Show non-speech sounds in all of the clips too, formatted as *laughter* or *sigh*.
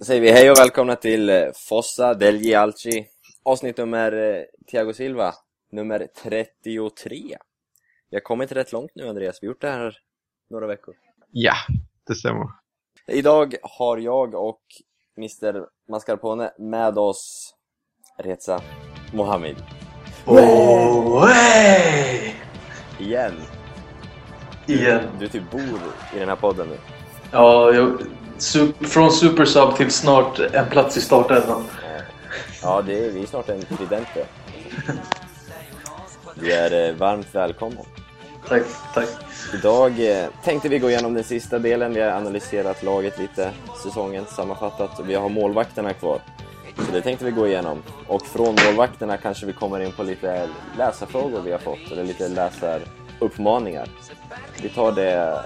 Då säger vi hej och välkomna till eh, Fossa del Alci Avsnitt nummer eh, Thiago Silva Nummer 33 Vi har kommit rätt långt nu Andreas, vi har gjort det här några veckor. Ja, det stämmer. Idag har jag och Mr Mascarpone med oss Reza Mohammed. Oh, hey! Igen. Igen. Du typ bor i den här podden nu. Ja, jag, su- från supersub till snart en plats i startelvan. Ja, det är, vi snart en tridente Du är eh, varmt välkommen Tack, tack. Idag eh, tänkte vi gå igenom den sista delen. Vi har analyserat laget lite, säsongen sammanfattat vi har målvakterna kvar. Så det tänkte vi gå igenom. Och från målvakterna kanske vi kommer in på lite läsarfrågor vi har fått, eller lite läsaruppmaningar. Vi tar det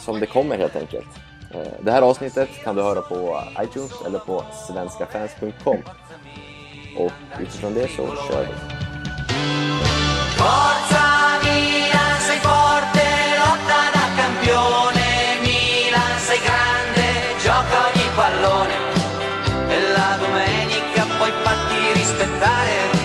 som det kommer helt enkelt. Eh, det här avsnittet kan du höra på iTunes eller på svenskafans.com. Och utifrån det så kör vi. rispettare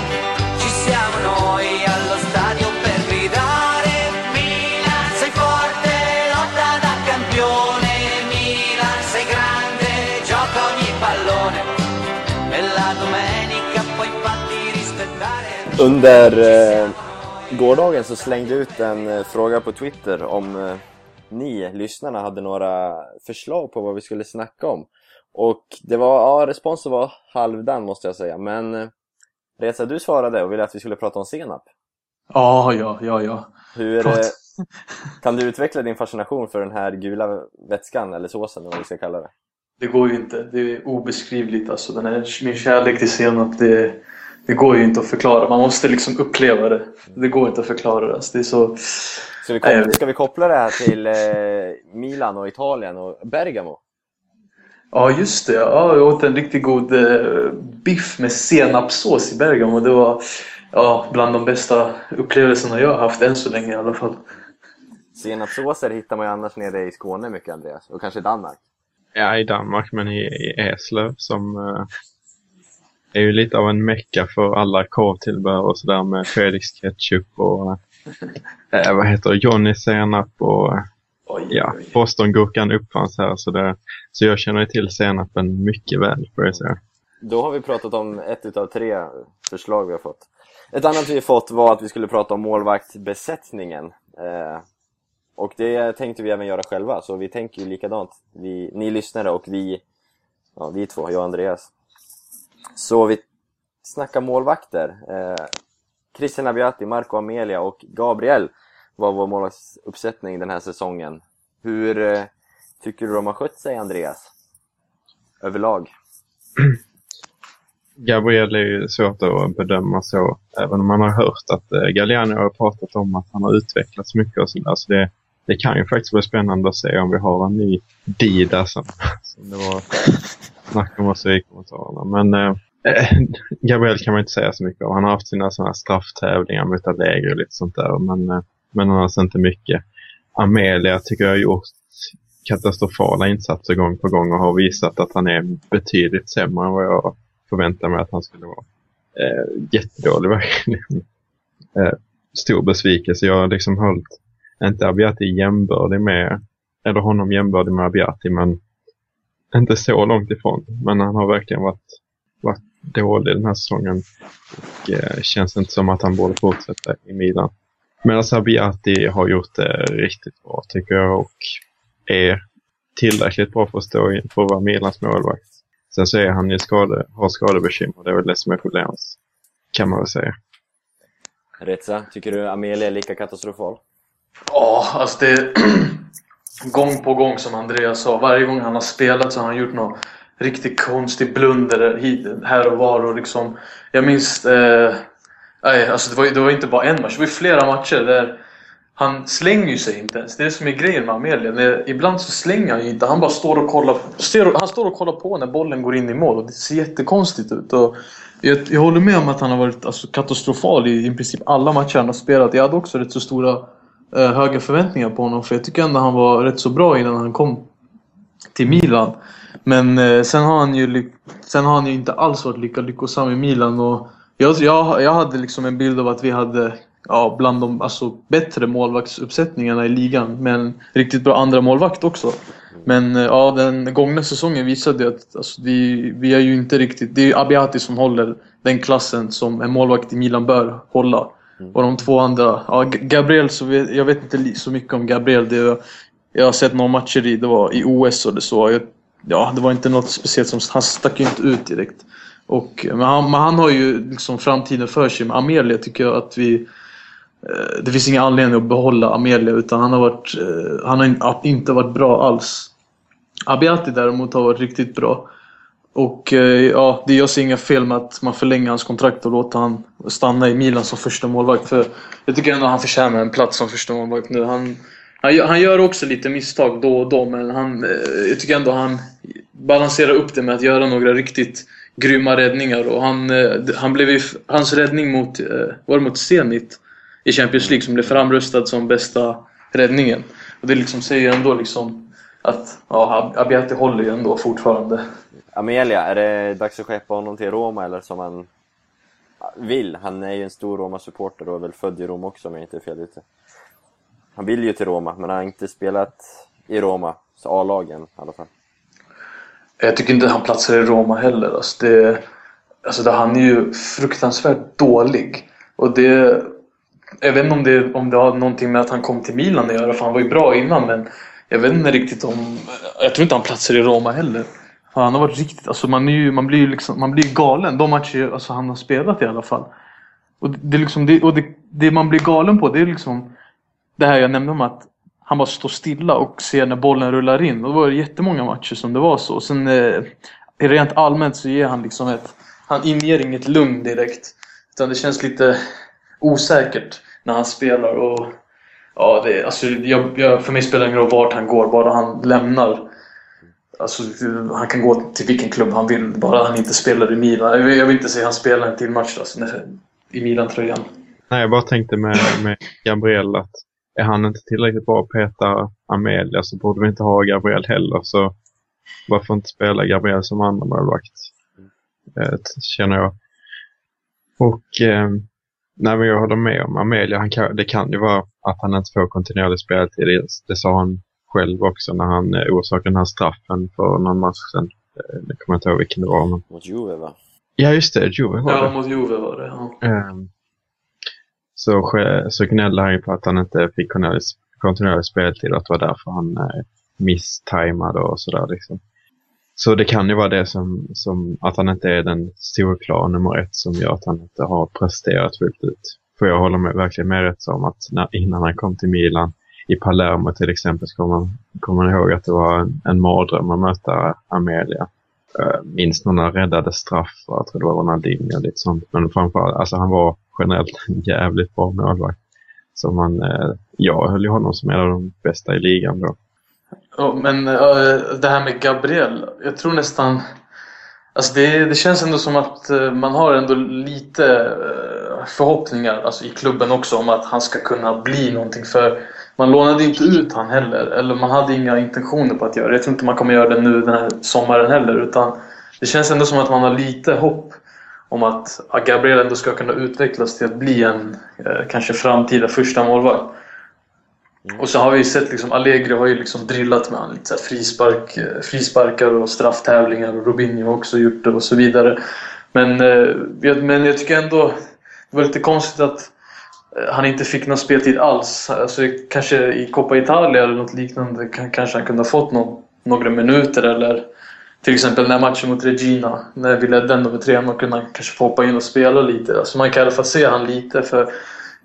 Under eh, gårdagen så slängde jag ut en eh, fråga på Twitter om eh, ni lyssnarna hade några förslag på vad vi skulle snacka om. Och det var, ja responsen var halvdan måste jag säga, men eh, Reza du svarade och ville att vi skulle prata om senap. Ja, ja, ja, ja. Hur, eh, kan du utveckla din fascination för den här gula vätskan, eller såsen eller vad vi ska kalla det? Det går ju inte. Det är obeskrivligt alltså. Den här, min kärlek till senap, det, det går ju inte att förklara. Man måste liksom uppleva det. Det går inte att förklara det. Alltså, det är så... Ska vi, koppla, ska vi koppla det här till eh, Milan och Italien och Bergamo? Ja, just det. Ja, jag åt en riktigt god eh, biff med senapssås i Bergamo. Det var ja, bland de bästa upplevelserna jag har haft än så länge i alla fall. Senapssåser hittar man ju annars nere i Skåne mycket Andreas, och kanske Danmark. Ja, i Danmark, men i, i Eslöv som eh, är ju lite av en mecka för alla korvtillbehör och sådär med Felix ketchup och eh, vad heter det, Johnny senap och Oj, ja. Bostongurkan uppfanns här så, det, så jag känner till senapen mycket väl får jag säga. Då har vi pratat om ett utav tre förslag vi har fått. Ett annat vi har fått var att vi skulle prata om målvaktbesättningen. Eh, och det tänkte vi även göra själva, så vi tänker ju likadant. Vi, ni lyssnare och vi, ja, vi två, jag och Andreas. Så vi snackar målvakter. Eh, Christian Abiati, Marco Amelia och Gabriel var vår målvaktsuppsättning den här säsongen. Hur eh, tycker du de har skött sig, Andreas? Överlag? *clears throat* Gabriel är ju svårt att bedöma så, även om man har hört att eh, har pratat om att han har utvecklats mycket och sådär. Så det, det kan ju faktiskt vara spännande att se om vi har en ny Dida som, som det var snack om också i kommentarerna. Men eh, Gabriel kan man inte säga så mycket om. Han har haft sina sådana strafftävlingar mot Allegri och lite sånt där. Men, eh, men annars alltså inte mycket. Amelia tycker jag har gjort katastrofala insatser gång på gång och har visat att han är betydligt sämre än vad jag förväntade mig att han skulle vara. Eh, jättedålig verkligen. Eh, stor besvikelse. Jag har liksom hållit, inte Abiati jämbördig med, eller honom jämbördig med Abiati, men inte så långt ifrån. Men han har verkligen varit, varit dålig den här säsongen. Och eh, känns inte som att han borde fortsätta i Milan. Medan Abiati har gjort det riktigt bra tycker jag och är tillräckligt bra för att stå in för att vara Milans målvakt. Sen så är han ju skade, har skadebekymmer. Det är väl det som är problemet. Kan man väl säga. Retsa, tycker du Amelia är lika katastrofal? Ja, alltså det... *clears throat* gång på gång som Andreas sa. Varje gång han har spelat så har han gjort någon riktigt konstig blunder hit, här och var. Och liksom, jag minns... Eh, nej, alltså det, var, ju- det var inte bara en match. Det var ju flera matcher där han slänger ju sig inte ens. Det är det som är grejen med Amelia. Ibland så slänger han ju inte. Han bara står och kollar. Han står och kollar på när bollen går in i mål. Och det ser jättekonstigt ut. Och jag, jag håller med om att han har varit alltså, katastrofal i, i princip alla matcher han har spelat. Jag hade också rätt så stora Eh, höga förväntningar på honom. För jag tycker ändå han var rätt så bra innan han kom till Milan. Men eh, sen, har han ju, sen har han ju inte alls varit lika lyckosam i Milan. Och jag, jag, jag hade liksom en bild av att vi hade ja, bland de alltså, bättre målvaktsuppsättningarna i ligan. Men riktigt bra andra målvakt också. Men eh, ja, den gångna säsongen visade ju att alltså, vi, vi är ju inte riktigt... Det är ju Abiati som håller den klassen som en målvakt i Milan bör hålla. Mm. Och de två andra, ja, Gabriel, så vet, jag vet inte så mycket om Gabriel. Det, jag har sett några matcher i, det var i OS och det så. Jag, ja, det var inte något speciellt som, han stack ju inte ut direkt. Och, men, han, men han har ju liksom framtiden för sig. Med Amelia tycker jag att vi... Eh, det finns ingen anledning att behålla Amelia utan han har, varit, eh, han har in- inte varit bra alls. Abiati däremot har varit riktigt bra. Och eh, ja, det jag ser inga fel med att man förlänger hans kontrakt och låter han stanna i Milan som första målvakt För jag tycker ändå han förtjänar en plats som första målvakt nu. Han, han, gör- han gör också lite misstag då och då men han, eh, jag tycker ändå han balanserar upp det med att göra några riktigt grymma räddningar. Och han, eh, han blev ju, hans räddning mot, var det mot Zenit i Champions League som blev framröstad som bästa räddningen. Och det liksom säger ändå liksom att ja, Abiati håller ju ändå fortfarande. Amelia, är det dags att skeppa honom till Roma eller som han vill? Han är ju en stor Roma-supporter och är väl född i Rom också om jag inte är fel ute. Han vill ju till Roma, men han har inte spelat i Roma, så A-lagen i alla fall. Jag tycker inte han platsar i Roma heller. Alltså det, alltså det, han är ju fruktansvärt dålig. Och det... Jag vet inte om det, om det har någonting med att han kom till Milan att göra, för han var ju bra innan, men jag vet inte riktigt om... Jag tror inte han platsar i Roma heller. För han har varit riktigt... Alltså man, är ju, man blir ju liksom, man blir galen de matcher alltså han har spelat i alla fall. Och det, är liksom, det, och det, det man blir galen på, det är liksom det här jag nämnde om att han bara står stilla och ser när bollen rullar in. Och då var det jättemånga matcher som det var så. Och sen eh, rent allmänt så ger han liksom ett... Han inger inget lugn direkt. Utan det känns lite osäkert när han spelar. Och ja, det, alltså, jag, jag, för mig spelar det ingen roll vart han går, bara han lämnar. Alltså, han kan gå till vilken klubb han vill, bara han inte spelar i Milan. Jag vill, inte se han spela en till match alltså, i Milan-tröjan. Nej, jag bara tänkte med, med Gabriel att är han inte tillräckligt bra att peta Amelia så borde vi inte ha Gabriel heller. Så varför inte spela Gabriel som andra målvakt? Eh, känner jag. Och eh, nej, men jag håller med om Amelia. Han kan, det kan ju vara att han inte får kontinuerlig speltid. Det, det sa han själv också när han eh, orsakade den här straffen för någon match sedan. Eh, jag kommer inte ihåg vilken det var. Men... Mot Juve va? Ja, just det. Juve var Ja, det. mot Juve var det. Ja. Ehm, så, gnällde han ju på att han inte fick kontinuerlig, kontinuerlig speltid och att det var därför han eh, misstajmade och sådär liksom. Så det kan ju vara det som, som att han inte är den storklara nummer ett som gör att han inte har presterat fullt ut. För jag håller med, verkligen med rätt om att när, innan han kom till Milan i Palermo till exempel så kommer man, kom man ihåg att det var en, en mardröm att möta Amelia. Uh, minns några räddade straffar, jag tror det var Ronaldinho och lite sånt. Men framförallt, alltså han var generellt en jävligt bra målvakt. Så man, uh, jag höll ju honom som en av de bästa i ligan då. Ja, men uh, det här med Gabriel, jag tror nästan... Alltså det, det känns ändå som att man har ändå lite förhoppningar alltså i klubben också om att han ska kunna bli någonting. För man lånade inte ut han heller, eller man hade inga intentioner på att göra det. Jag tror inte man kommer göra det nu den här sommaren heller. Utan det känns ändå som att man har lite hopp om att Gabriel ändå ska kunna utvecklas till att bli en eh, kanske framtida första målvakt. Och så har vi sett liksom, Allegri har ju liksom drillat med honom lite så frispark, eh, frisparkar och strafftävlingar och Robinho har också gjort det och så vidare. Men, eh, men jag tycker ändå det var lite konstigt att Eh, han inte fick någon speltid alls. Alltså, kanske i Coppa Italia eller något liknande kanske han kunde ha fått någon, några minuter eller till exempel den matchen mot Regina när vi ledde ändå med 3-0 kunde han kanske få hoppa in och spela lite. Alltså man kan i alla fall se han lite för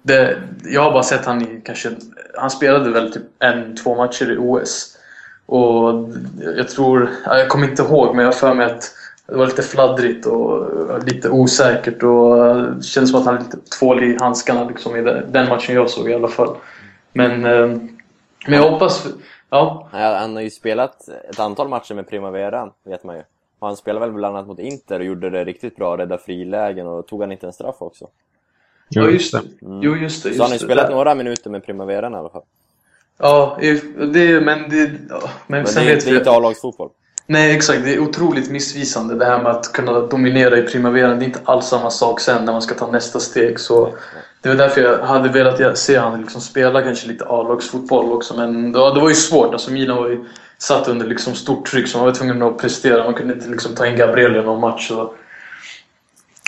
det, jag har bara sett han i kanske... Han spelade väl typ en, två matcher i OS. Och jag tror... Jag kommer inte ihåg men jag har för mig att det var lite fladdrigt och lite osäkert och det kändes som att han hade lite tvål i handskarna liksom i den matchen jag såg i alla fall. Men, eh, men jag hoppas... Ja, Han har ju spelat ett antal matcher med Primavera, vet man ju. Och han spelade väl bland annat mot Inter och gjorde det riktigt bra, rädda frilägen och tog han inte en straff också? ja just det. Mm. Jo, just det. Så han har Just ju det. spelat några minuter med Primavera i alla fall. Ja, det, men det... Ja, men, Men sen det är, vet det vi... inte A-lagsfotboll. Nej, exakt. Det är otroligt missvisande det här med att kunna dominera i primaveran. Det är inte alls samma sak sen när man ska ta nästa steg. Så det var därför jag hade velat se han liksom spela kanske lite A-lagsfotboll också. Men det var, det var ju svårt. Alltså Milan var ju satt under liksom stort tryck så man var tvungen att prestera. Man kunde inte liksom ta in Gabriel i någon match. Så.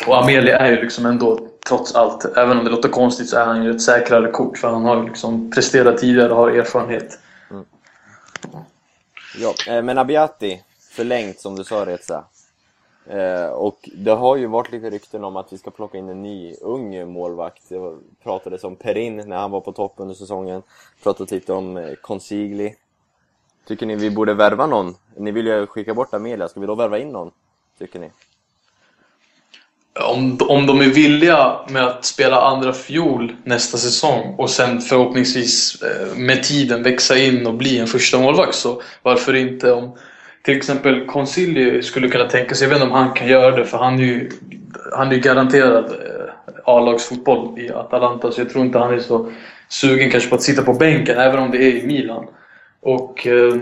Och Amelia är ju liksom ändå, trots allt, även om det låter konstigt, så är han ju ett säkrare kort. För han har liksom presterat tidigare och har erfarenhet. Mm. Ja, eh, men Abiati, förlängt som du sa Reza. Eh, och det har ju varit lite rykten om att vi ska plocka in en ny ung målvakt. Det pratades om Perin när han var på topp under säsongen. Pratades lite om eh, Consigli. Tycker ni vi borde värva någon? Ni vill ju skicka bort Amelia, ska vi då värva in någon? Tycker ni? Om, om de är villiga med att spela andra fjol nästa säsong och sen förhoppningsvis eh, med tiden växa in och bli en första målvakt så varför inte om till exempel Consilio skulle kunna tänka sig, jag vet inte om han kan göra det för han är ju, han är ju garanterad eh, A-lagsfotboll i Atalanta så jag tror inte han är så sugen kanske på att sitta på bänken även om det är i Milan. Och eh,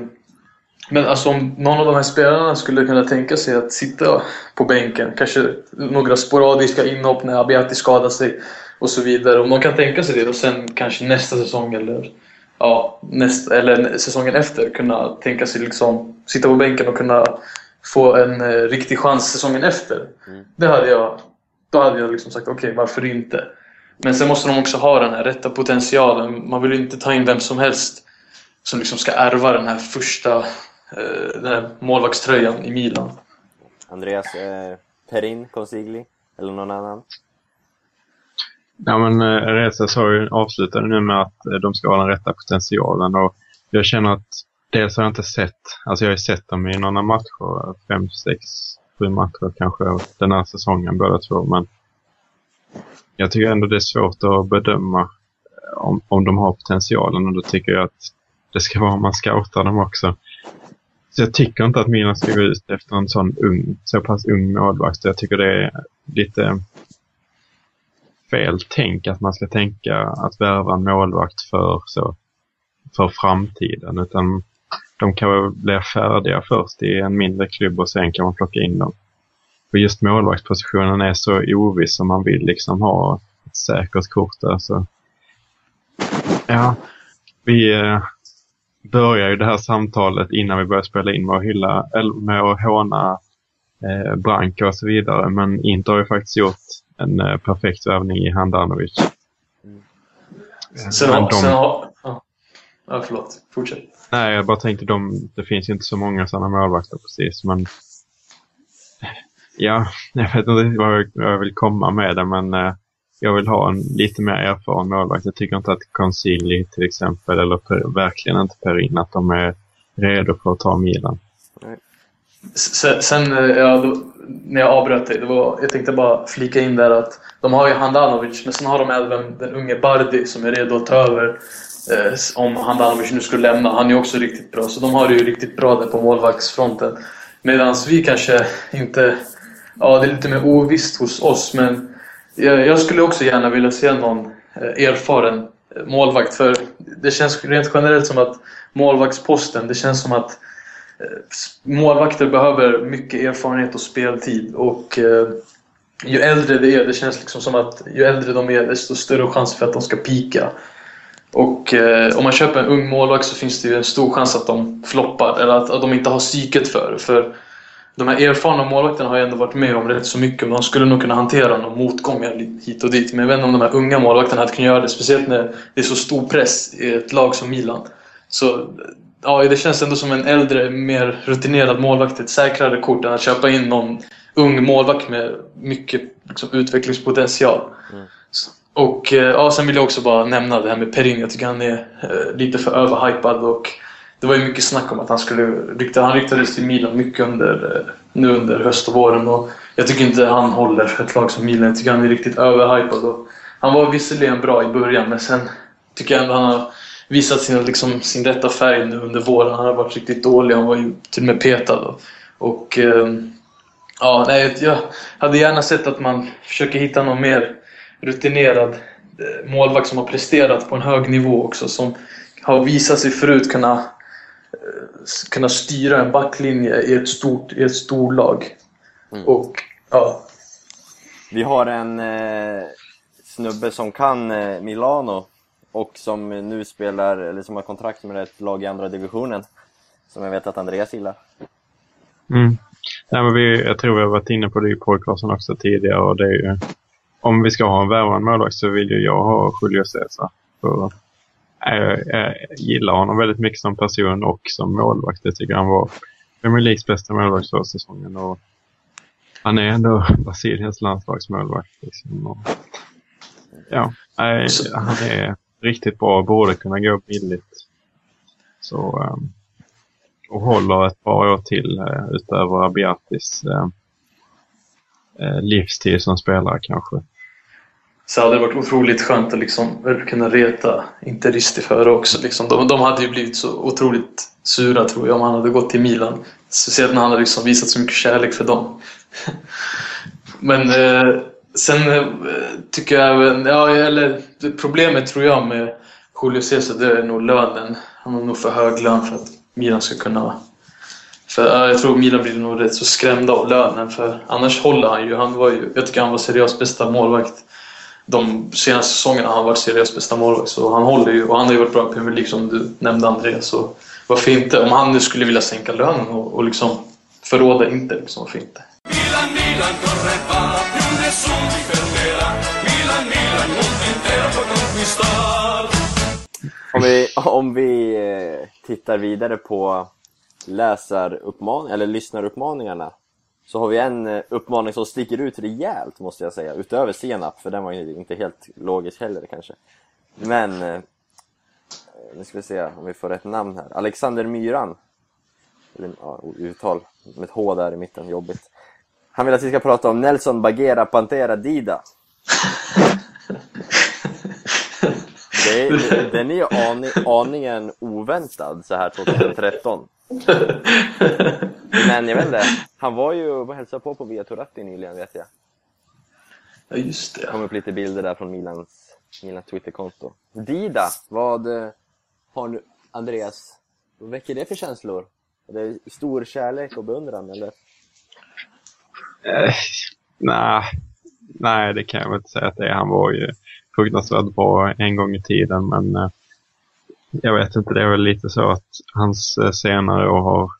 men alltså om någon av de här spelarna skulle kunna tänka sig att sitta på bänken, kanske några sporadiska inhopp när Abiati skadar sig och så vidare. Om de kan tänka sig det och sen kanske nästa säsong eller, ja, nästa, eller säsongen efter kunna tänka sig liksom sitta på bänken och kunna få en eh, riktig chans säsongen efter. Det hade jag, då hade jag liksom sagt okej, varför inte? Men sen måste de också ha den här rätta potentialen. Man vill ju inte ta in vem som helst som liksom ska ärva den här första eh, den här målvaktströjan i Milan. Andreas, eh, Perin, Consigli? Eller någon annan? Ja, men eh, Reza sa ju, avslutade nu med att eh, de ska ha den rätta potentialen och jag känner att dels har jag inte sett, alltså jag har ju sett dem i några matcher, fem, sex, sju matcher kanske den här säsongen båda två, men jag tycker ändå det är svårt att bedöma eh, om, om de har potentialen och då tycker jag att det ska *laughs* vara om man scoutar dem också. Så jag tycker inte att Milan ska gå ut efter en sån ung, så pass ung målvakt. Jag tycker det är lite fel tänk att man ska tänka att värva en målvakt för, så, för framtiden. Utan de kan väl bli färdiga först i en mindre klubb och sen kan man plocka in dem. För just målvaktspositionen är så oviss om man vill liksom ha ett säkert kort där. Så. Ja, vi eh, börjar ju det här samtalet innan vi börjar spela in med att hylla, eller med att håna eh, Branka och så vidare. Men Inter har ju faktiskt gjort en eh, perfekt värvning i Handanovic. Sen Men de- Sen har ja. förlåt. Fortsätt. Nej, jag bara tänkte de, det finns inte så många sådana målvakter precis, men ja, jag vet inte vad jag, vill komma med det, men eh, jag vill ha en lite mer erfaren målvakt. Jag tycker inte att Consilli till exempel, eller per, verkligen inte Perin, att de är redo för att ta Milan. Sen, sen eh, ja, då, när jag avbröt dig, det var, jag tänkte bara flika in där att de har ju Handanovic, men sen har de även den unge Bardi som är redo att ta över eh, om Handanovic nu skulle lämna. Han är ju också riktigt bra, så de har det ju riktigt bra där på målvaktsfronten. Medan vi kanske inte... Ja, det är lite mer ovisst hos oss, men jag, jag skulle också gärna vilja se någon eh, erfaren eh, målvakt. För det känns rent generellt som att målvaktsposten, det känns som att eh, målvakter behöver mycket erfarenhet och speltid och eh, ju äldre de är, det känns liksom som att ju äldre de är desto större chans för att de ska pika. Och eh, om man köper en ung målvakt så finns det ju en stor chans att de floppar eller att, att de inte har psyket för det. För de här erfarna målvakterna har ju ändå varit med om rätt så mycket och de skulle nog kunna hantera någon motgångar hit och dit. Men jag vet inte om de här unga målvakterna hade kunnat göra det, speciellt när det är så stor press i ett lag som Milan. Så ja, det känns ändå som en äldre, mer rutinerad målvakt, ett säkrare kort än att köpa in någon ung målvakt med mycket liksom, utvecklingspotential. Mm. Och eh, ja, sen vill jag också bara nämna det här med Perin. Jag tycker han är eh, lite för överhypad och det var ju mycket snack om att han skulle rykta, han ryktades till Milan mycket under, eh, nu under höst och våren och jag tycker inte han håller för ett lag som Milan. Jag tycker han är riktigt överhypad och han var visserligen bra i början men sen tycker jag ändå han har visat sin, liksom, sin rätta färg nu under våren. Han har varit riktigt dålig, han var ju till och med petad. Och, och eh, ja, nej, jag hade gärna sett att man försöker hitta någon mer rutinerad eh, målvakt som har presterat på en hög nivå också. Som har visat sig förut kunna eh, kunna styra en backlinje i ett stort, i ett storlag. Mm. Och ja, Vi har en eh, snubbe som kan eh, Milano och som nu spelar, eller som har kontrakt med ett lag i andra divisionen. Som jag vet att Andreas gillar. Mm. Nej, men vi, jag tror vi har varit inne på det i podcasten också tidigare. Och det är ju, om vi ska ha en värvande målvakt så vill ju jag ha Julio Cesar. För, jag, jag gillar honom väldigt mycket som person och som målvakt. Jag tycker han var Premier Leagues bästa målvakt för säsongen. Och han är ändå Brasiliens landslagsmålvakt. Liksom. Och, ja, nej, han är riktigt bra och borde kunna gå billigt. Så, um, och håller ett par år till eh, utöver Abiatis eh, livstid som spelare kanske. så hade det varit otroligt skönt att liksom kunna reta Interisti före också. Liksom. De, de hade ju blivit så otroligt sura tror jag om han hade gått till Milan. Speciellt när han hade liksom visat så mycket kärlek för dem. *laughs* Men eh, sen eh, tycker jag även, ja, eller problemet tror jag med Julio Cesar det är nog lönen. Han har nog för hög lön för att Milan ska kunna för ja, jag tror Milan blir nog rätt så skrämda av lönen för annars håller han ju. Han var ju jag tycker han var seriöst bästa målvakt de senaste säsongerna har han varit seriöst bästa målvakt så han håller ju och han har ju varit bra i Premier League som du nämnde Andreas så varför inte? Om han nu skulle vilja sänka lönen och, och liksom förråda inte liksom, varför inte? Milan, Milan, corre va, più nessuno ti fermerà. Milan, Milan, mondo intero può conquistar. Om vi, om vi eh, tittar vidare på läsaruppmaning, eller lyssnaruppmaningarna så har vi en eh, uppmaning som sticker ut rejält måste jag säga, utöver senap, för den var ju inte helt logisk heller kanske. Men, eh, nu ska vi se om vi får rätt namn här. Alexander Myran, eller ja, uttal med ett H där i mitten, jobbigt. Han vill att vi ska prata om Nelson Bagheera Pantera Dida. *laughs* Det är, den är ju aning, aningen oväntad så här 2013. Men jag vet inte, han var ju och hälsade på på Via Turatti nyligen vet jag. Ja just det. Det kom upp lite bilder där från Milans, Milans Twitterkonto. Dida, vad eh, har nu Andreas, vad väcker det för känslor? Är det stor kärlek och beundran eller? Eh, nej, nej, det kan jag väl inte säga att det är. Han var ju fruktansvärt bra en gång i tiden, men eh, jag vet inte, det är väl lite så att hans eh, senare år har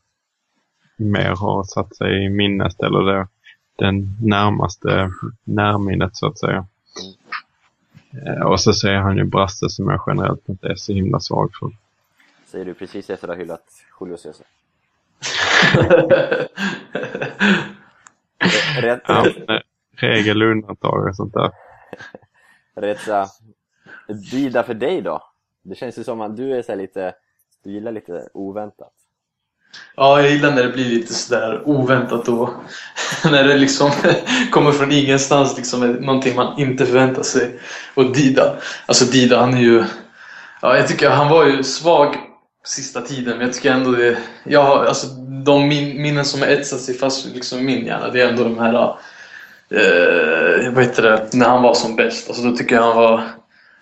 mer har satt sig i minnet, eller det, den närmaste närminnet så att säga. Eh, och så säger han ju Brasse som jag generellt inte är så himla svag för. Säger du precis efter att ha hyllat Julio Cesar. *laughs* Rätt, Ja, regel undantag och sånt där. *laughs* Reza, Dida för dig då? Det känns ju som att du är så här lite, du gillar lite oväntat. Ja, jag gillar när det blir lite sådär oväntat då. *laughs* när det liksom *laughs* kommer från ingenstans, liksom någonting man inte förväntar sig. Och Dida, alltså Dida han är ju... Ja, jag tycker han var ju svag sista tiden, men jag tycker ändå det... Jag har, alltså, de min, minnen som har etsat sig fast liksom i min hjärna, det är ändå de här... Eh, vad heter det? När han var som bäst. Alltså då tycker jag han var...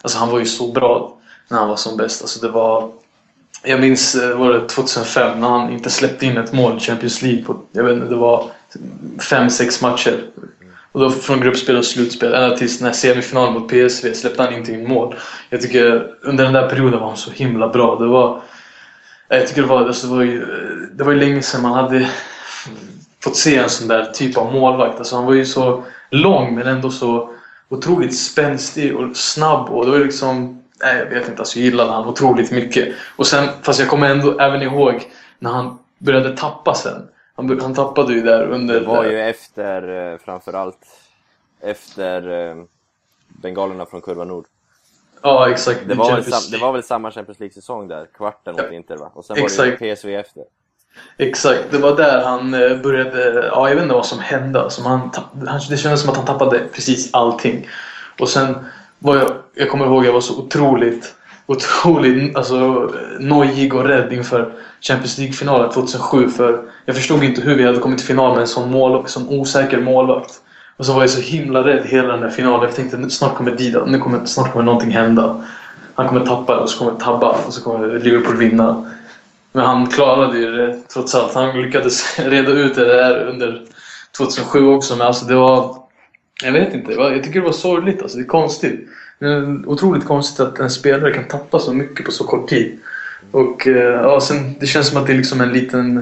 Alltså han var ju så bra när han var som bäst. Alltså det var... Jag minns eh, var det 2005 när han inte släppte in ett mål i Champions League på, jag vet inte, det var fem sex matcher. Och då från gruppspel och slutspel, ända tills när semifinalen mot PSV släppte han inte in mål. Jag tycker under den där perioden var han så himla bra. Det var, jag tycker det var, alltså, det var, ju, det var ju länge sedan man hade fått se en sån där typ av målvakt. Alltså, han var ju så lång men ändå så otroligt spänstig och snabb. Och det var liksom, nej, jag vet inte, alltså, jag gillade han otroligt mycket. Och sen, fast jag kommer ändå även ihåg när han började tappa sen. Han, han tappade ju där under... Det var ju efter, eh, framförallt, efter eh, bengalerna från Kurva Nord. Ja, exakt. Det var, väl det var väl samma Champions League-säsong där, kvarten mot Ja. Inter va? Och sen var det Exakt. ju PSV efter. Exakt, det var där han eh, började, ja jag vet inte vad som hände. Alltså, han, han, det kändes som att han tappade precis allting. Och sen var jag, jag kommer ihåg jag var så otroligt, otroligt alltså, nojig och rädd inför Champions League-finalen 2007. För jag förstod inte hur vi hade kommit till final med en sån, mål, en sån osäker målvakt. Och så var jag så himla rädd hela den där finalen. Jag tänkte snart kommer Dida, nu kommer, snart kommer någonting hända. Han kommer tappa och så kommer tabba och så kommer Liverpool vinna. Men han klarade ju det trots allt. Han lyckades *laughs* reda ut det där under 2007 också. Men alltså det var... Jag vet inte. Jag tycker det var sorgligt. Alltså det är konstigt. Det är otroligt konstigt att en spelare kan tappa så mycket på så kort tid. Och eh, ja, sen, det känns som att det är liksom en liten...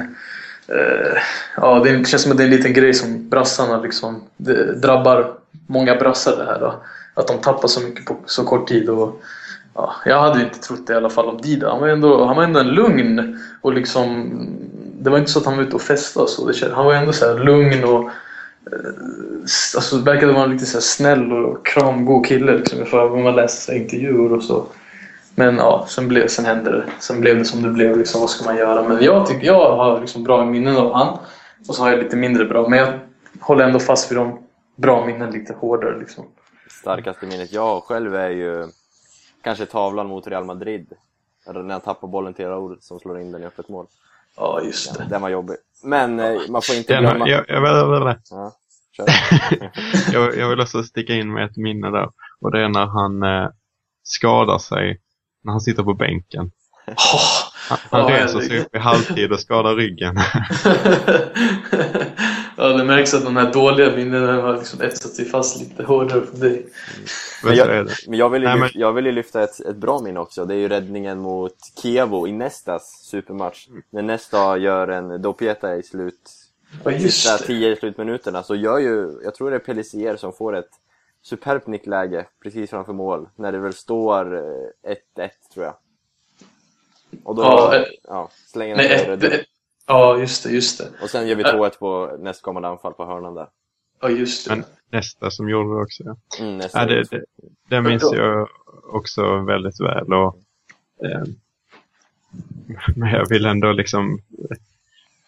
Uh, ja, det känns som att det är en liten grej som brassarna liksom... Det drabbar många brassar det här då. Att de tappar så mycket på så kort tid. Och, ja, jag hade inte trott det i alla fall om Dida. Han var ändå, han var ändå en lugn och liksom... Det var inte så att han var ute och festade och så. Det, han var ändå så här lugn och... Eh, alltså Alltså verkade vara en riktigt så här snäll och kramgod kille liksom. Ifall man läser intervjuer och så. Men ja, sen, blev, sen hände det. Sen blev det som det blev. Liksom, vad ska man göra? Men jag tycker jag har liksom bra minnen av han. Och så har jag lite mindre bra. Men jag håller ändå fast vid de bra minnen lite hårdare. Liksom. Starkaste minnet jag själv är ju kanske tavlan mot Real Madrid. Eller När han tappar bollen till Raúl som slår in den i öppet mål. Ja, just det. Den var jobbig. Men eh, man får inte Den, glömma... jag, jag, jag, Ja, *laughs* jag, jag vill också sticka in med ett minne där. Och det är när han eh, skadar sig när han sitter på bänken. Han, han reser sig upp i halvtid och skadar ryggen. *laughs* *laughs* ja, det märks att de här dåliga minnena har liksom etsat sig fast lite hårdare på dig. Men jag, men jag vill ju, Nej, men- lyfta, jag vill ju lyfta ett, ett bra minne också. Det är ju räddningen mot Kievo i Nestas supermatch. När Nesta gör en dopieta i slut, Ja, sista tio slutminuterna så gör ju, jag tror det är Pellissier som får ett superbt nickläge precis framför mål. När det väl står eh, 1-1 tror jag. Och då Ja, eh, ja, slänger han ett, ja, just det, just det. Och sen gör vi 2-1 på nästkommande anfall på hörnan där. Ja, just det. Men nästa som gjorde det också. Ja. Mm, nästa Ja, det, det, det minns jag också väldigt väl. Och, eh, men jag vill ändå liksom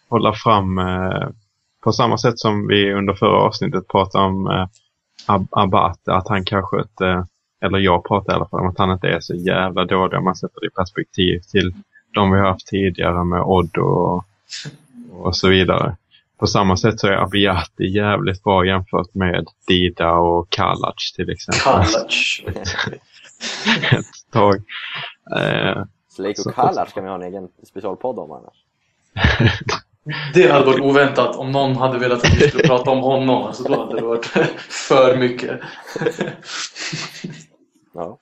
hålla fram eh, på samma sätt som vi under förra avsnittet pratade om eh, Ab- Abate, att han kanske inte, eller jag pratade i alla fall om att han inte är så jävla dålig om man sätter det i perspektiv till de vi har haft tidigare med Odd och, och så vidare. På samma sätt så är Abiati jävligt bra jämfört med Dida och Kalac till exempel. Kalac. *laughs* Ett tag. Eh, och Kallar ska vi ha en egen specialpodd om annars. *laughs* Det hade varit oväntat om någon hade velat att vi skulle prata om honom. Alltså, då hade det varit *laughs* för mycket. Ja.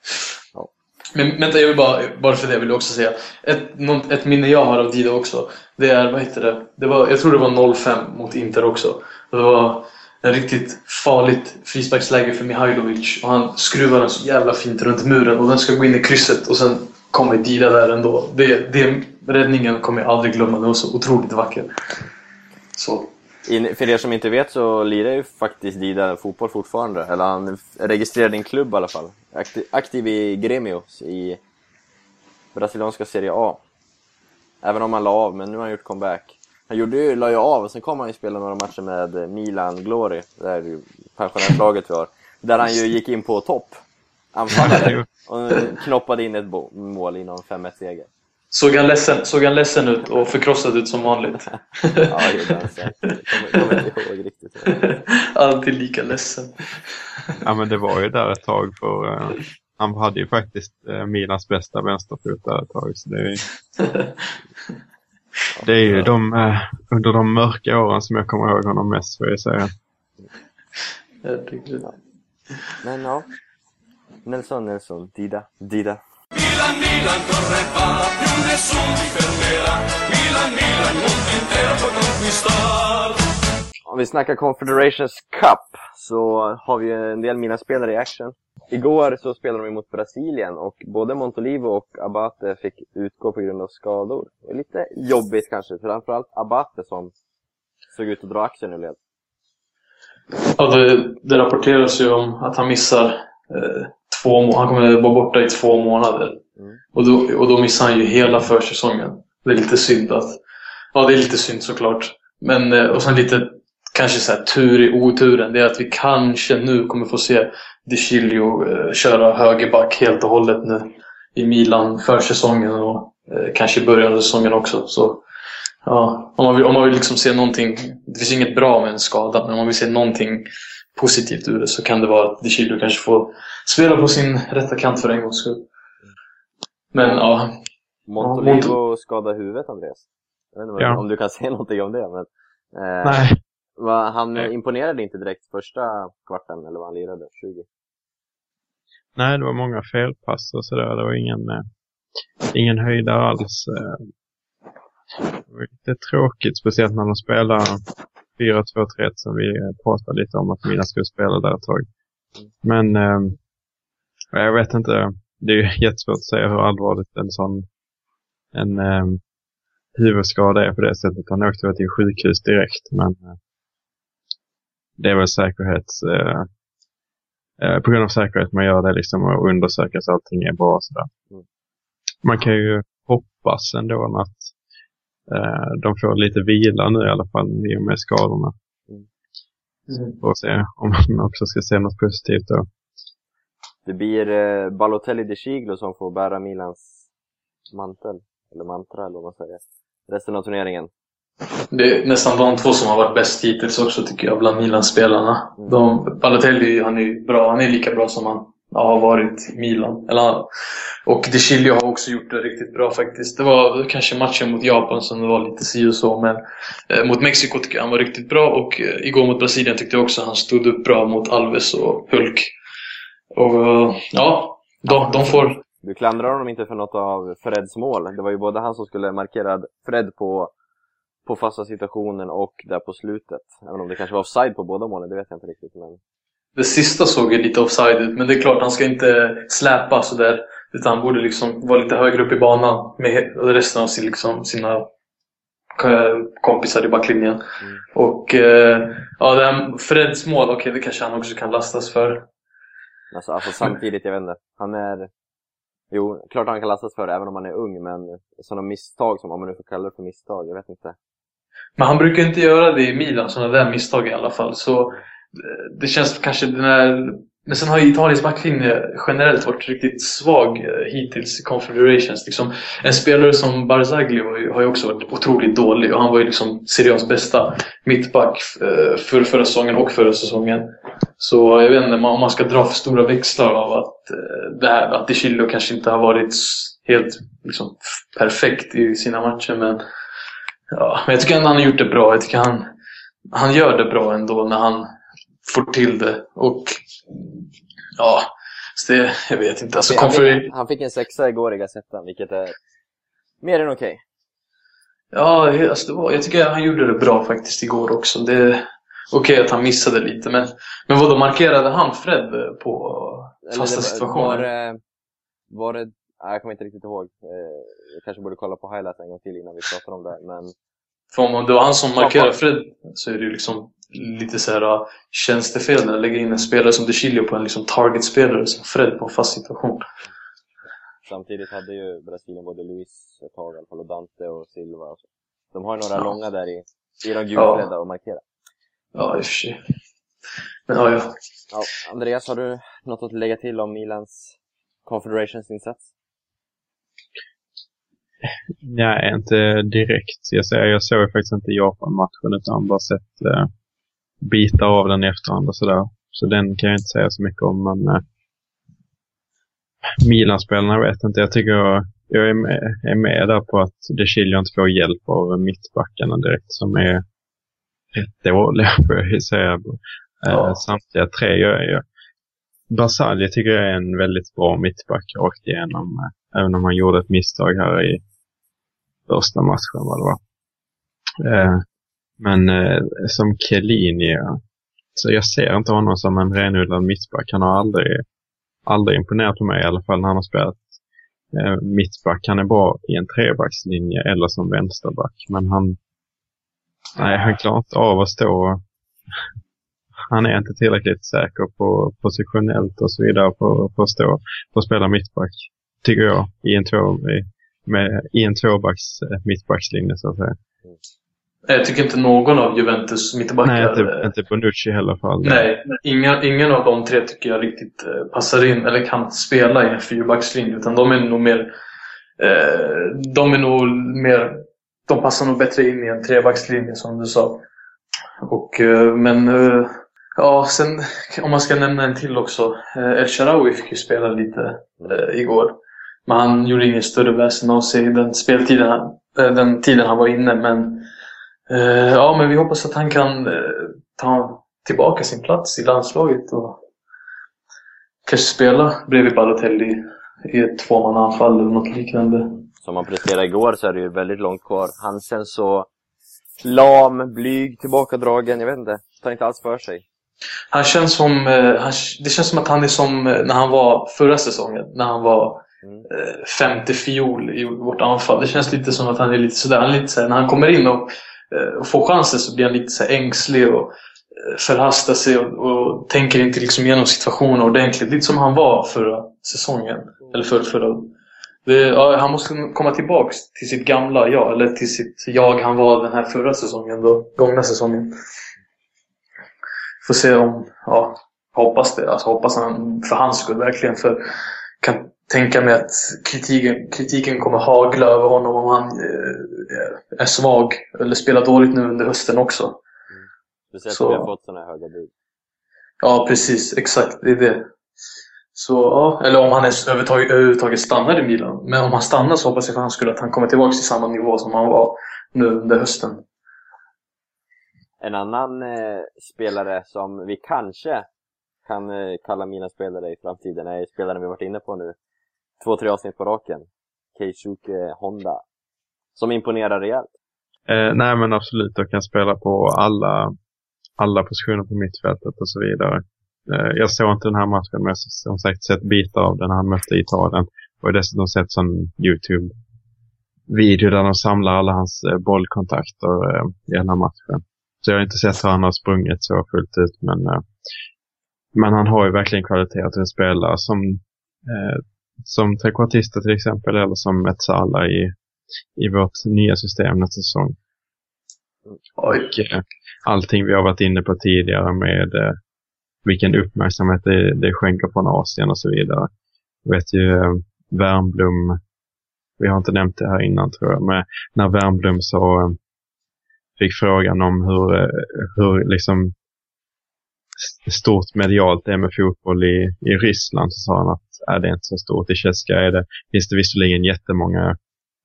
Men vänta, jag vill bara, bara för det vill jag också säga. Ett, något, ett minne jag har av Dida också. Det är, vad heter det? det var, jag tror det var 05 mot Inter också. Det var en riktigt farligt frisparksläge för Mihailovic. Och han skruvar den så jävla fint runt muren och den ska gå in i krysset och sen kommer Dida där ändå. Det, det, räddningen kommer jag aldrig glömma. Den var så otroligt vacker. Så. In, för er som inte vet så lirar ju faktiskt Dida fotboll fortfarande. Eller han är registrerad i en klubb i alla fall. Aktiv, aktiv i Gremios i brasilianska Serie A. Även om han la av, men nu har han gjort comeback. Han gjorde ju, la ju av och sen kom han ju spela några matcher med Milan Glory, det är ju pensionärslaget vi har. Där han ju gick in på topp. *laughs* Anfallare. Och knoppade in ett mål inom 5-1 seger. Såg han, ledsen, såg han ledsen ut och förkrossad ut som vanligt? *laughs* Ja, det gjorde han säkert. Kommer inte ihåg riktigt. *laughs* Alltid lika ledsen. ja men det var ju där ett tag för eh, han hade ju faktiskt eh, Milans bästa vänsterfot där ett tag. Så det är, *laughs* det är ju de, eh, under de mörka åren som jag kommer ihåg honom mest får jag säga. Men ja. Nelson, Nelson, Dida, Dida. Milan, Milan, corre va, più nessuno ti fermerà. Milan, Milan, mondo intero può conquistar. Om vi snackar Confederations Cup så har vi ju en del mina spelare i action. Igår så spelade de mot Brasilien och både Montolivo och Abate fick utgå på grund av skador. Det är lite jobbigt kanske, framförallt Abate som såg ut att dra axeln ur led. Ja, det, det rapporteras ju om att han missar eh, två må- Han kommer vara borta i två månader. Mm. Och, då, och då missar han ju hela försäsongen. Det är lite synd att... Ja, det är lite synd såklart. Men, eh, och sen lite kanske så här, tur i oturen. Det är att vi kanske nu kommer få se DeCilio eh, köra högerback helt och hållet nu i Milan försäsongen och eh, kanske i början av säsongen också. Så Ja, om man vill, om man vill liksom se någonting. Det finns inget bra med en skada, men om man vill se någonting positivt ur det så kan det vara att DeCilio kanske får spela på sin rätta kant för en gångs skull. Men ja, Montolivo skadade huvudet, Andreas. Jag vet inte Ja. om du kan säga någonting om det, men... Eh, Nej, va, han Nej. imponerade inte direkt första kvarten, eller vad han lirade, 20. nej, det var många felpass och sådär. Det var ingen, eh, ingen höjdare alls. Eh, det var lite tråkigt, speciellt när de spelar 4-2-3 som vi pratade lite om att Mina skulle spela där ett tag. Men eh, jag vet inte. Det är ju jättesvårt att säga hur allvarligt en sån en eh, huvudskada är på det sättet. Han åkte till sjukhus direkt, men eh, det är väl säkerhets... Eh, eh, på grund av säkerhet man gör det liksom och undersöka så allting är bra och sådär. Mm. Man kan ju hoppas ändå att eh, de får lite vila nu i alla fall i och med skadorna. Mm. Får se om man också ska se något positivt då. Det blir eh, Balotelli de Chiglo som får bära Milans mantel, eller mantra eller vad man säger, resten av turneringen. Det är nästan de två som har varit bäst hittills också tycker jag, bland Milan-spelarna. Mm. De, Balotelli, han är bra. Han är lika bra som han har varit i Milan. Eller, och De Chilio har också gjort det riktigt bra faktiskt. Det var kanske matchen mot Japan som det var lite si och så, men eh, mot Mexiko tycker jag han var riktigt bra och eh, igår mot Brasilien tyckte jag också han stod upp bra mot Alves och Hulk. Och eh, ja, de, de får... Du klandrar honom inte för något av Freds mål. Det var ju både han som skulle markera Fred på, på fasta situationen och där på slutet. Även om det kanske var offside på båda målen, det vet jag inte riktigt. Men... Det sista såg ju lite offside ut, men det är klart han ska inte släpa sådär. Utan han borde liksom vara lite högre upp i banan med resten av sin, liksom, sina eh, kompisar i backlinjen. Och eh, ja, det här Freds mål, okej det kanske han också kan lastas för. Alltså, alltså samtidigt, jag vet inte. Han är... Jo, klart han kan lastas för det, även om han är ung, men sådana misstag som, om man nu får kalla det för misstag, jag vet inte. Men han brukar inte göra det i Milan, sådana där misstag i alla fall. Så eh, det känns kanske den här... Men sen har ju Italiens backlinje generellt varit riktigt svag eh, hittills i Confederations. Liksom, en spelare som Barzagli har ju, också varit otroligt dålig och han var ju liksom Serie bästa mittback eh, för förra säsongen och förra säsongen. Så jag vet inte om man ska dra för stora växlar av att eh, det här, att De kanske inte har varit helt liksom, perfekt i sina matcher. Men Ja, men jag tycker ändå han har gjort det bra. Jag tycker han, han gör det bra ändå när han får till det. Och ja, så det, jag vet inte. Alltså, han, fick, han fick en sexa igår i Gazettan, vilket är mer än okej. ja, alltså, det var, jag tycker han gjorde det bra faktiskt igår också. Det är okej att han missade lite, men, men vad då markerade han Fred på fasta situationer? Var det... Var det jag kommer inte riktigt ihåg. Eh, Jag kanske borde kolla på highlights en gång till innan vi pratar om det. Men För om det var han som markerade. Fred så är det ju liksom lite så här tjänstefel när jag lägger in en spelare som De Chilio på en liksom target-spelare som Fred på en fast situation. samtidigt hade ju Brasilien både Luis ett tag i alla fall, och Dante och Silva. Och så. De har ju några Ja. långa där i, i de gulklädda och markera. Ja, i och för sig. Men ja, ja. Ja, Andreas, har du något att lägga till om Milans Confederations insats? Nej, inte direkt. Jag, säger, jag såg faktiskt inte Japan-matchen utan bara sett eh, bitar av den i efterhand och sådär. Så den kan jag inte säga så mycket om. Men eh, Milan-spelarna vet inte. Jag tycker jag, jag är, med, är med där på att De Chilio inte får hjälp av mittbackarna direkt som är rätt dåliga *laughs* får jag säga. Eh, Ja. Samtliga tre gör jag. Basalje tycker jag är en väldigt bra mittback rakt igenom. eh, Även om han gjorde ett misstag här i första matchen vad det var. Eh, men eh, som Chiellini, ja. så jag ser inte honom som en renodlad mittback. Han har aldrig, aldrig imponerat på mig i alla fall när han har spelat eh, mittback. Han är bra i en trebackslinje eller som vänsterback. Men han, nej, han klarar inte av att stå *laughs* han är inte tillräckligt säker på positionellt och så vidare på, på att stå på att spela mittback. Tycker jag. I en, två, i, med, i en tvåbacks eh, mittbackslinje så att säga. Mm. Jag tycker inte någon av Juventus mittbackar... Nej, inte, eh, inte Bonucci heller i alla fall. Nej, inga, ingen av de tre tycker jag riktigt eh, passar in eller kan spela i en fyrbackslinje. Utan de är nog mer... Eh, de är nog mer... De passar nog bättre in i en trebackslinje som du sa. Och, eh, men... Eh, ja, sen om man ska nämna en till också. El Sharawi fick ju spela lite igår. Men han gjorde ingen större väsen av sig den speltiden, den tiden han var inne. Men eh, ja, men vi hoppas att han kan eh, ta tillbaka sin plats i landslaget och kanske spela bredvid Balotelli i ett tvåmannaanfall eller något liknande. Som han presterade igår så är det ju väldigt långt kvar. Han känns så lam, blyg, tillbakadragen, jag vet inte. Tar inte alls för sig. Han känns som, eh, han, det känns som att han är som när han var förra säsongen, när han var Mm. femte fiol i vårt anfall. Det känns lite som att han är lite sådär, han är lite såhär, när han kommer in och, Eh, och får chansen så blir han lite så här ängslig och eh, förhastar sig och, och tänker inte liksom igenom situationen ordentligt. Lite som han var förra säsongen. Eller för, förra. Det, ja, han måste komma tillbaks till sitt gamla jag, eller till sitt jag han var den här förra säsongen, då, gångna säsongen. Får se om, ja, hoppas det. Alltså hoppas han för hans skull verkligen. För kan tänka mig att kritiken, kritiken kommer hagla över honom om han eh, är svag eller spelar dåligt nu under hösten också. Speciellt Så- som vi har fått sådana här höga bud. Ja, precis. Exakt. Det är det. Så, ja. Eller om han överhuvudtaget, överhuvudtaget stannar i Milan. Men om han stannar så hoppas jag för hans skull att han kommer tillbaka till samma nivå som han var nu under hösten. En annan eh, spelare som vi kanske kan eh, kalla mina spelare i framtiden är spelaren vi varit inne på nu. Två, tre avsnitt på raken. Keisuke Honda. Som imponerar rejält. Eh, nej men absolut, jag kan spela på alla, alla positioner på mittfältet och så vidare. Eh, jag såg inte den här matchen men jag har som sagt sett bitar av den när han mötte Italien. Och dessutom sett sån YouTube-video där de samlar alla hans eh, bollkontakter eh, i här matchen. Så jag har inte sett hur han har sprungit så fullt ut men, eh, men han har ju verkligen kvalitet till en spelare som, eh, som trekvartista till exempel eller som ett Salah i, i vårt nya system nästa säsong. Oj. Och eh, allting vi har varit inne på tidigare med eh, vilken uppmärksamhet det, det skänker från Asien och så vidare. Jag vet ju eh, Värmblom, vi har inte nämnt det här innan tror jag, men när Värmblom så eh, fick frågan om hur, hur liksom st- stort medialt det är med fotboll i, i Ryssland så sa han att är det är inte så stort. I Tjeckien är det, finns det visserligen jättemånga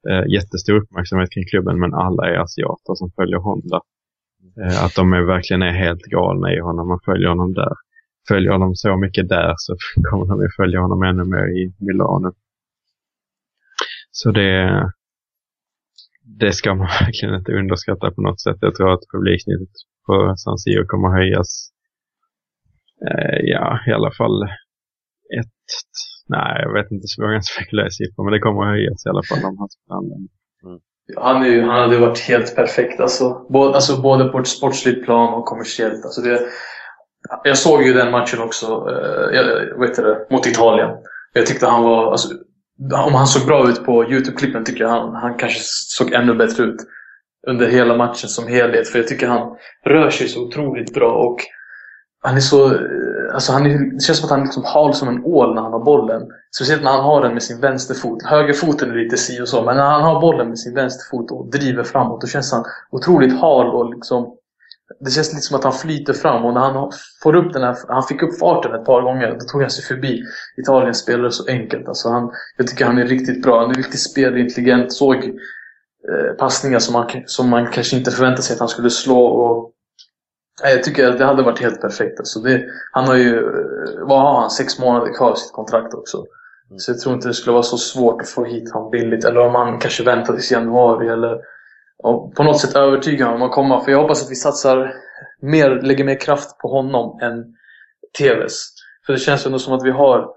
eh, jättestor uppmärksamhet kring klubben men alla är asiater som följer Honda. Eh, att de är, verkligen är helt galna i honom och följer honom där. Följer honom så mycket där så *laughs* kommer de ju följa honom ännu mer i Milano. Så det, det ska man *laughs* verkligen inte underskatta på något sätt. Jag tror att publiksnittet på San Siro kommer att höjas. Eh, ja, i alla fall ett, nej jag vet inte så vågar jag inte spekulera i siffror men det kommer att höjas i alla fall om han ska använda. Han, är ju, han hade varit helt perfekt alltså. Både, alltså, både på ett sportsligt plan och kommersiellt. Alltså det, jag såg ju den matchen också, eh, jag, vet det, mot Italien. Jag tyckte han var, alltså, om han såg bra ut på Youtube-klippen tycker jag han, han kanske såg ännu bättre ut under hela matchen som helhet. För jag tycker han rör sig så otroligt bra och han är så, alltså han är, det känns som att han är liksom hal som en ål när han har bollen. Speciellt när han har den med sin vänsterfot. Högerfoten är lite si och så, men när han har bollen med sin vänsterfot och driver framåt, då känns han otroligt hal och liksom det känns lite som att han flyter fram och när han får upp den här, han fick upp farten ett par gånger, då tog han sig förbi Italiens spelare så enkelt. Alltså han, jag tycker han är riktigt bra. Han är riktigt spelintelligent. Såg eh, passningar som man, som man kanske inte förväntade sig att han skulle slå. Och, jag tycker att det hade varit helt perfekt. Alltså det, han har ju, eh, vad har han, sex månader kvar i sitt kontrakt också. Så jag tror inte det skulle vara så svårt att få hit honom billigt. Eller om han kanske väntar tills januari eller på något sätt övertyga honom att komma. För jag hoppas att vi satsar mer, lägger mer kraft på honom än TVs. För det känns ändå som att vi har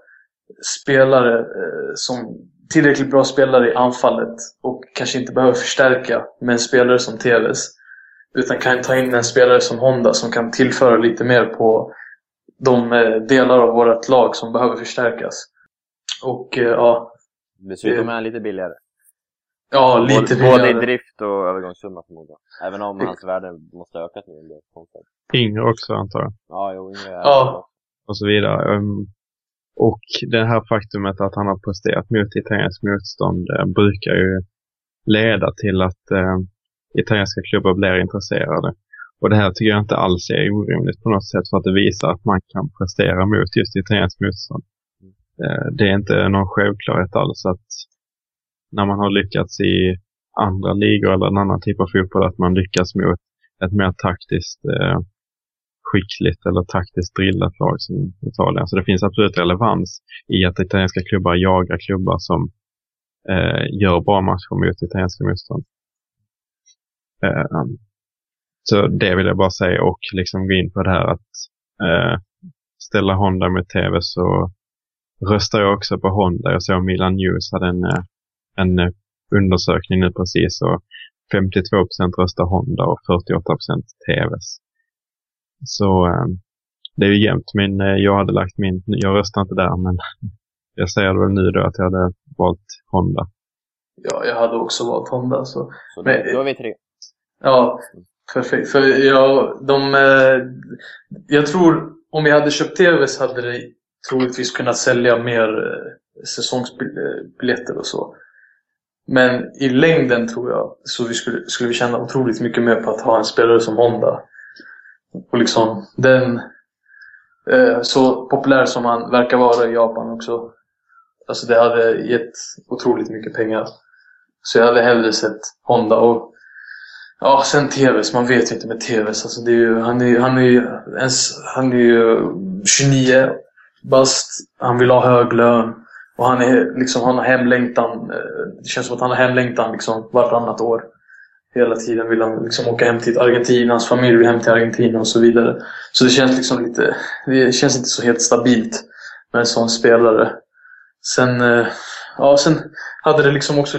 spelare eh, som tillräckligt bra spelare i anfallet och kanske inte behöver förstärka med en spelare som TVs. Utan kan ta in en spelare som Honda som kan tillföra lite mer på de eh, delar av vårt lag som behöver förstärkas. Och eh, ja, Dessutom är han lite billigare. ja lite både, både i billigare. drift och övergångssumma förmodligen. Även om hans värde måste ha ökat nu under konceptet. Yngre också antar jag. Ja, jo, Yngve är Ja. och så vidare. Um, och det här faktumet att han har presterat mot italienskt motstånd eh, brukar ju leda till att eh, italienska klubbar blir intresserade. Och det här tycker jag inte alls är orimligt på något sätt för att det visar att man kan prestera mot just italienskt motstånd. Eh, det är inte någon självklarhet alls att när man har lyckats i andra ligor eller en annan typ av fotboll att man lyckas mot ett mer taktiskt eh, skickligt eller taktiskt drillat lag som Italien. Så det finns absolut relevans i att italienska klubbar jagar klubbar som eh, gör bra matcher mot italienska motstånd. Eh, så det vill jag bara säga och liksom gå in på det här att eh, ställa Honda mot TV så röstar jag också på Honda. Jag såg Milan News hade en, eh, en eh, undersökning nu precis och 52 procent röstar Honda och 48 procent TVs. Så eh, det är ju jämnt. Men eh, jag hade lagt min, jag röstar inte där men *laughs* jag säger väl nu då att jag hade valt Honda. Ja, jag hade också valt Honda. Så. Så Men- då, då är vi tre. Ja, perfekt. För jag, de, eh, jag tror om vi hade köpt TV så hade det troligtvis kunnat sälja mer eh, säsongsbiljetter och så. Men i längden tror jag så vi skulle, skulle vi tjäna otroligt mycket mer på att ha en spelare som Honda. Och liksom den eh, så populär som han verkar vara i Japan också. Alltså det hade gett otroligt mycket pengar. Så jag hade hellre sett Honda och Ja, sen TVs. Man vet ju inte med TVs. Alltså det är ju, han, är, han, är ju ens, han är ju 29 bast. Han vill ha hög lön. Och han, är, liksom, han har hemlängtan. Eh, det känns som att han har hemlängtan liksom, vartannat år. Hela tiden vill han liksom åka hem till Argentina. Hans familj vill hem till Argentina och så vidare. Så det känns liksom lite... Det känns inte så helt stabilt med en sån spelare. Sen, eh, ja, sen hade det liksom också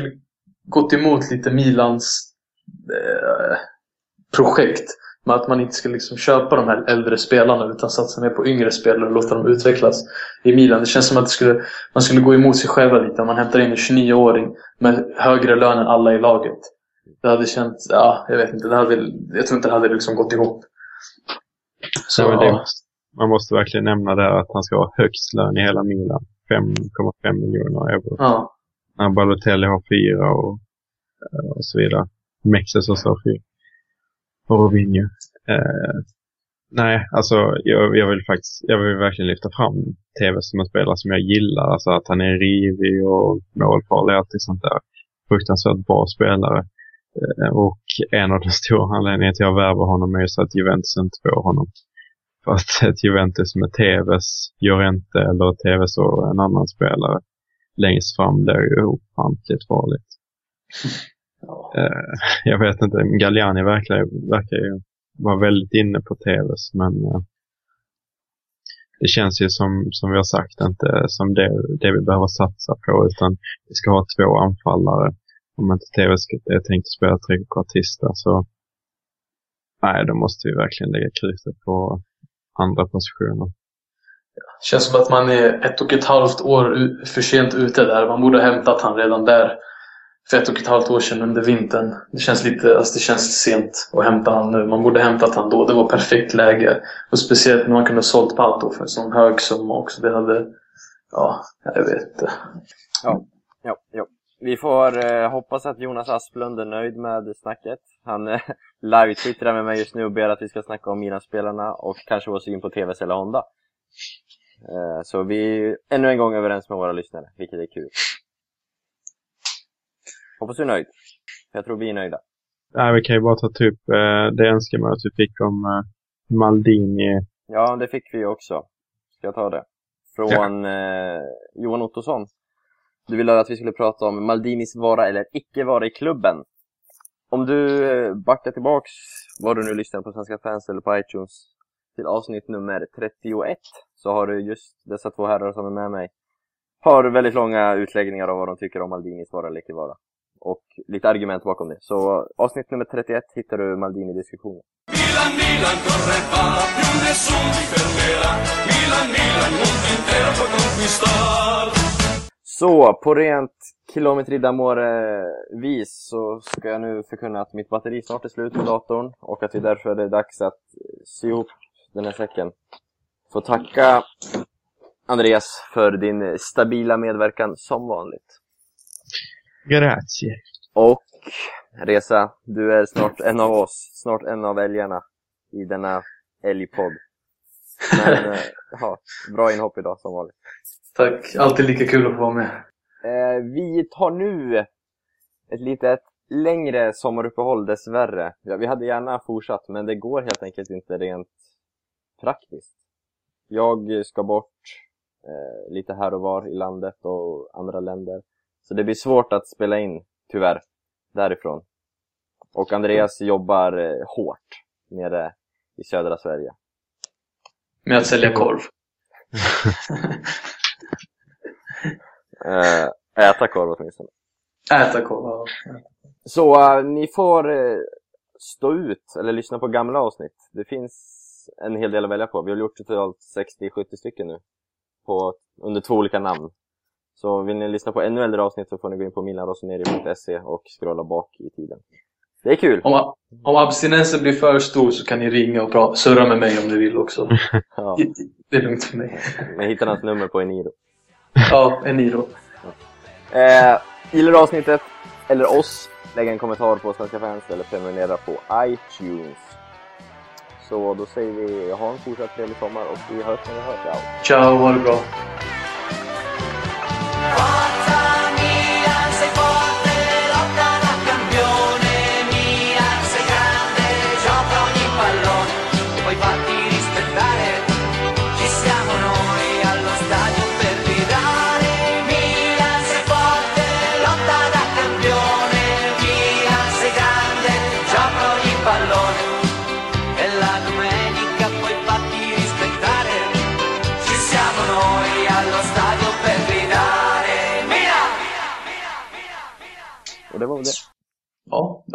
gått emot lite Milans projekt. Med att man inte ska liksom köpa de här äldre spelarna utan satsa mer på yngre spelare och låta dem utvecklas i Milan. Det känns som att det skulle, man skulle gå emot sig själva lite om man hämtar in en 29-åring med högre lön än alla i laget. Det hade känts, ja, jag vet inte. Det hade, jag tror inte det hade liksom gått ihop. Så, Nej, det, man måste verkligen nämna det här att han ska ha högst lön i hela Milan. 5,5 miljoner euro. ja. När Balotelli har fyra och, eh, och så vidare. Mexes också har. Och Robinho. Eh, nej, alltså jag, jag vill faktiskt, jag vill verkligen lyfta fram TV som en spelare som jag gillar. Alltså att han är rivig och målfarlig och allt sånt där. Fruktansvärt bra spelare. Eh, och en av de stora anledningarna till att jag värvar honom är ju så att Juventus inte får honom. För att *laughs* ett Juventus med TVs, Llorente eller TVs och en annan spelare längst fram, det är ju ofantligt farligt. *laughs* Eh, *laughs* jag vet inte, Galliani verkar, verkar ju vara väldigt inne på TVs, men eh, det känns ju som, som vi har sagt, inte som det, det vi behöver satsa på, utan vi ska ha två anfallare. Om inte TV ska, är tänkt att spela trekvartista så nej, då måste vi verkligen lägga krutet på andra positioner. Känns som att man är ett och ett halvt år för sent ute där. Man borde ha hämtat han redan där för ett och ett halvt år sedan under vintern. Det känns lite, alltså det känns sent att hämta han nu. Man borde hämtat han då. Det var perfekt läge. Och speciellt när man kunde ha sålt Pato för en sån hög summa också. Det hade, ja, jag vet inte. Ja, ja. Vi får eh, hoppas att Jonas Asplund är nöjd med snacket. Han eh, *laughs* live-twittrar med mig just nu och ber att vi ska snacka om Milan-spelarna och kanske vår syn på TVs eller Honda. Eh, så vi är ännu en gång överens med våra lyssnare, vilket är kul. Hoppas du är nöjd. Jag tror vi är nöjda. Nej, vi kan ju bara ta typ eh, det önskemålet vi fick om eh, Maldini. Ja, det fick vi ju också. Ska jag ta det? Från eh, Johan Ottosson. Du ville att vi skulle prata om Maldinis vara eller icke vara i klubben. Om du eh, backar tillbaks, var du nu lyssnar på Svenska fans eller på iTunes, till avsnitt nummer 31, så har du just dessa två herrar som är med mig, har väldigt långa utläggningar av vad de tycker om Maldinis vara eller icke vara. Och lite argument bakom det. Så avsnitt nummer 31 hittar du Maldini-diskussionen. Milan, Milan corre va, più nessuno ti fermerà. Milan, Milan, mondo intero può conquistar. Så, på rent kilometri d'amore-vis så ska jag nu förkunna att mitt batteri snart är slut på datorn och att det därför är det dags att sy ihop den här säcken. Får tacka Andreas för din stabila medverkan som vanligt. Grazie. Och Resa, du är snart en av oss, snart en av älgarna i denna älgpodd. Men *laughs* eh, ja, bra inhopp idag som vanligt. Tack, alltid lika kul att få vara med. Eh, vi tar nu ett litet längre sommaruppehåll dessvärre. Ja, vi hade gärna fortsatt men det går helt enkelt inte rent praktiskt. Jag ska bort eh, lite här och var i landet och andra länder. Så det blir svårt att spela in, tyvärr, därifrån. Och Andreas jobbar eh, hårt nere i södra Sverige. Med att sälja korv. *laughs* Eh, äta korv åtminstone. Äta korv, ja. Så eh, ni får stå ut, eller lyssna på gamla avsnitt. Det finns en hel del att välja på. Vi har gjort totalt 60-70 stycken nu. På, under två olika namn. Så vill ni lyssna på ännu äldre avsnitt så får ni gå in på milanrosoneri.se och scrolla bak i tiden. Det är kul! Om, om abstinensen blir för stor så kan ni ringa och pra- surra med mig om ni vill också. *laughs* Ja, Det är lugnt för mig. *laughs* jag hittar hans nummer på Eniro. Ja, Eniro. Eh, gillar du avsnittet, eller oss, lägg en kommentar på Svenska fans eller prenumerera på iTunes. Så då säger vi ha en fortsatt trevlig sommar och vi hörs när vi hörs. Ciao! Ciao, ha det bra. Bye.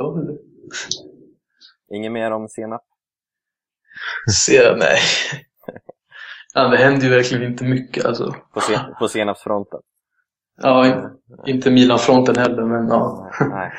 Det. Inget mer om senap? Se, nej. Ja, det händer ju verkligen inte mycket alltså. På, sen, på senapsfronten? Ja, in- inte Milan-fronten heller, men ja. Nej.